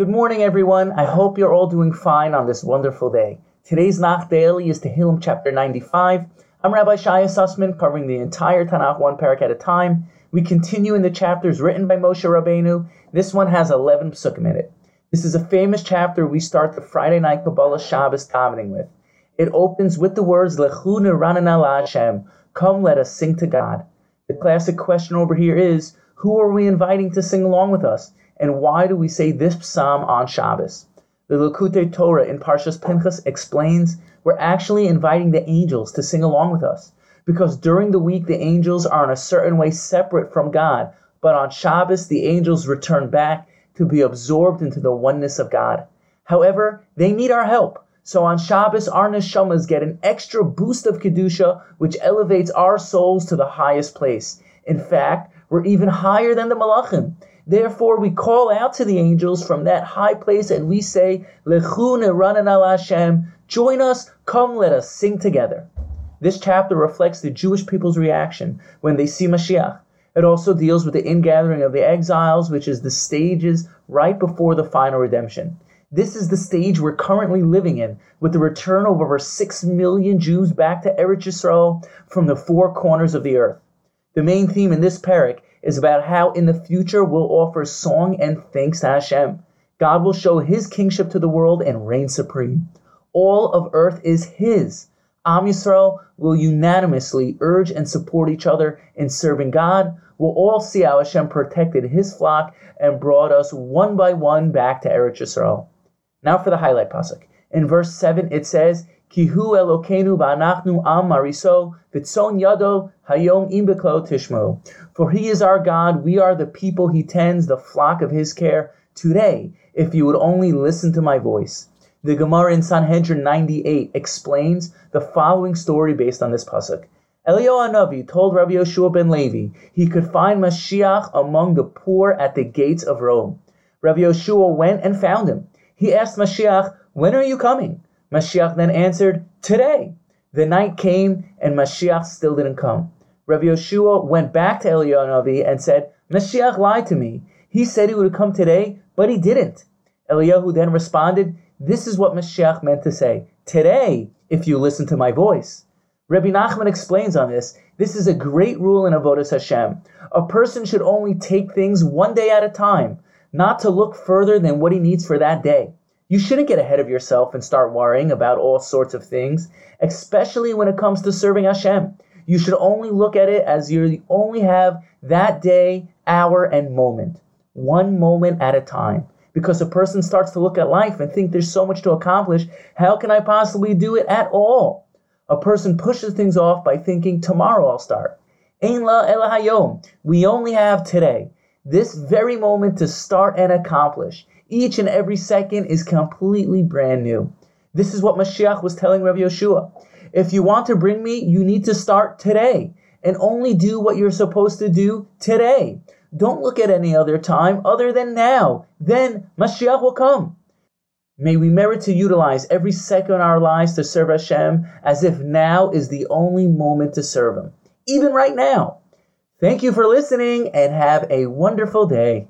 Good morning, everyone. I hope you're all doing fine on this wonderful day. Today's Nach Daily is Tehillim chapter 95. I'm Rabbi Shaya Sussman, covering the entire Tanakh one parak at a time. We continue in the chapters written by Moshe Rabbeinu. This one has 11 psukim in it. This is a famous chapter we start the Friday night Kabbalah Shabbos davening with. It opens with the words Lechu Niranana Hashem. Come, let us sing to God. The classic question over here is, who are we inviting to sing along with us? And why do we say this psalm on Shabbos? The Likutei Torah in Parshas Pinchas explains we're actually inviting the angels to sing along with us. Because during the week, the angels are in a certain way separate from God. But on Shabbos, the angels return back to be absorbed into the oneness of God. However, they need our help. So on Shabbos, our neshamas get an extra boost of Kedusha, which elevates our souls to the highest place. In fact, we're even higher than the Malachim. Therefore, we call out to the angels from that high place and we say, Lechu al Hashem, join us, come let us sing together. This chapter reflects the Jewish people's reaction when they see Mashiach. It also deals with the ingathering of the exiles, which is the stages right before the final redemption. This is the stage we're currently living in, with the return of over 6 million Jews back to Eretz Yisrael from the four corners of the earth. The main theme in this parak is about how in the future we'll offer song and thanks to Hashem. God will show his kingship to the world and reign supreme. All of earth is his. Am Yisrael will unanimously urge and support each other in serving God. We'll all see how Hashem protected his flock and brought us one by one back to Eretz Yisrael. Now for the highlight pasuk. In verse 7 it says, Kihu Elokeinu ba'anachnu am mariso v'tzon yado hayom im tishmo. For he is our God, we are the people he tends, the flock of his care. Today, if you would only listen to my voice. The Gemara in Sanhedrin 98 explains the following story based on this pasuk. Eliyahu Hanavi told Rabbi Yoshua ben Levi he could find Mashiach among the poor at the gates of Rome. Rabbi Yoshua went and found him. He asked Mashiach, When are you coming? Mashiach then answered, Today. The night came and Mashiach still didn't come. Rabbi Yeshua went back to Eliyahu and said, Mashiach lied to me. He said he would come today, but he didn't. Eliyahu then responded, This is what Mashiach meant to say, Today, if you listen to my voice. Rabbi Nachman explains on this, this is a great rule in Avodas Hashem. A person should only take things one day at a time, not to look further than what he needs for that day. You shouldn't get ahead of yourself and start worrying about all sorts of things, especially when it comes to serving Hashem. You should only look at it as you only have that day, hour, and moment. One moment at a time. Because a person starts to look at life and think there's so much to accomplish, how can I possibly do it at all? A person pushes things off by thinking, tomorrow I'll start. Ein la. We only have today, this very moment to start and accomplish. Each and every second is completely brand new. This is what Mashiach was telling Rabbi Yeshua. If you want to bring me, you need to start today and only do what you're supposed to do today. Don't look at any other time other than now. Then Mashiach will come. May we merit to utilize every second of our lives to serve Hashem as if now is the only moment to serve Him, even right now. Thank you for listening and have a wonderful day.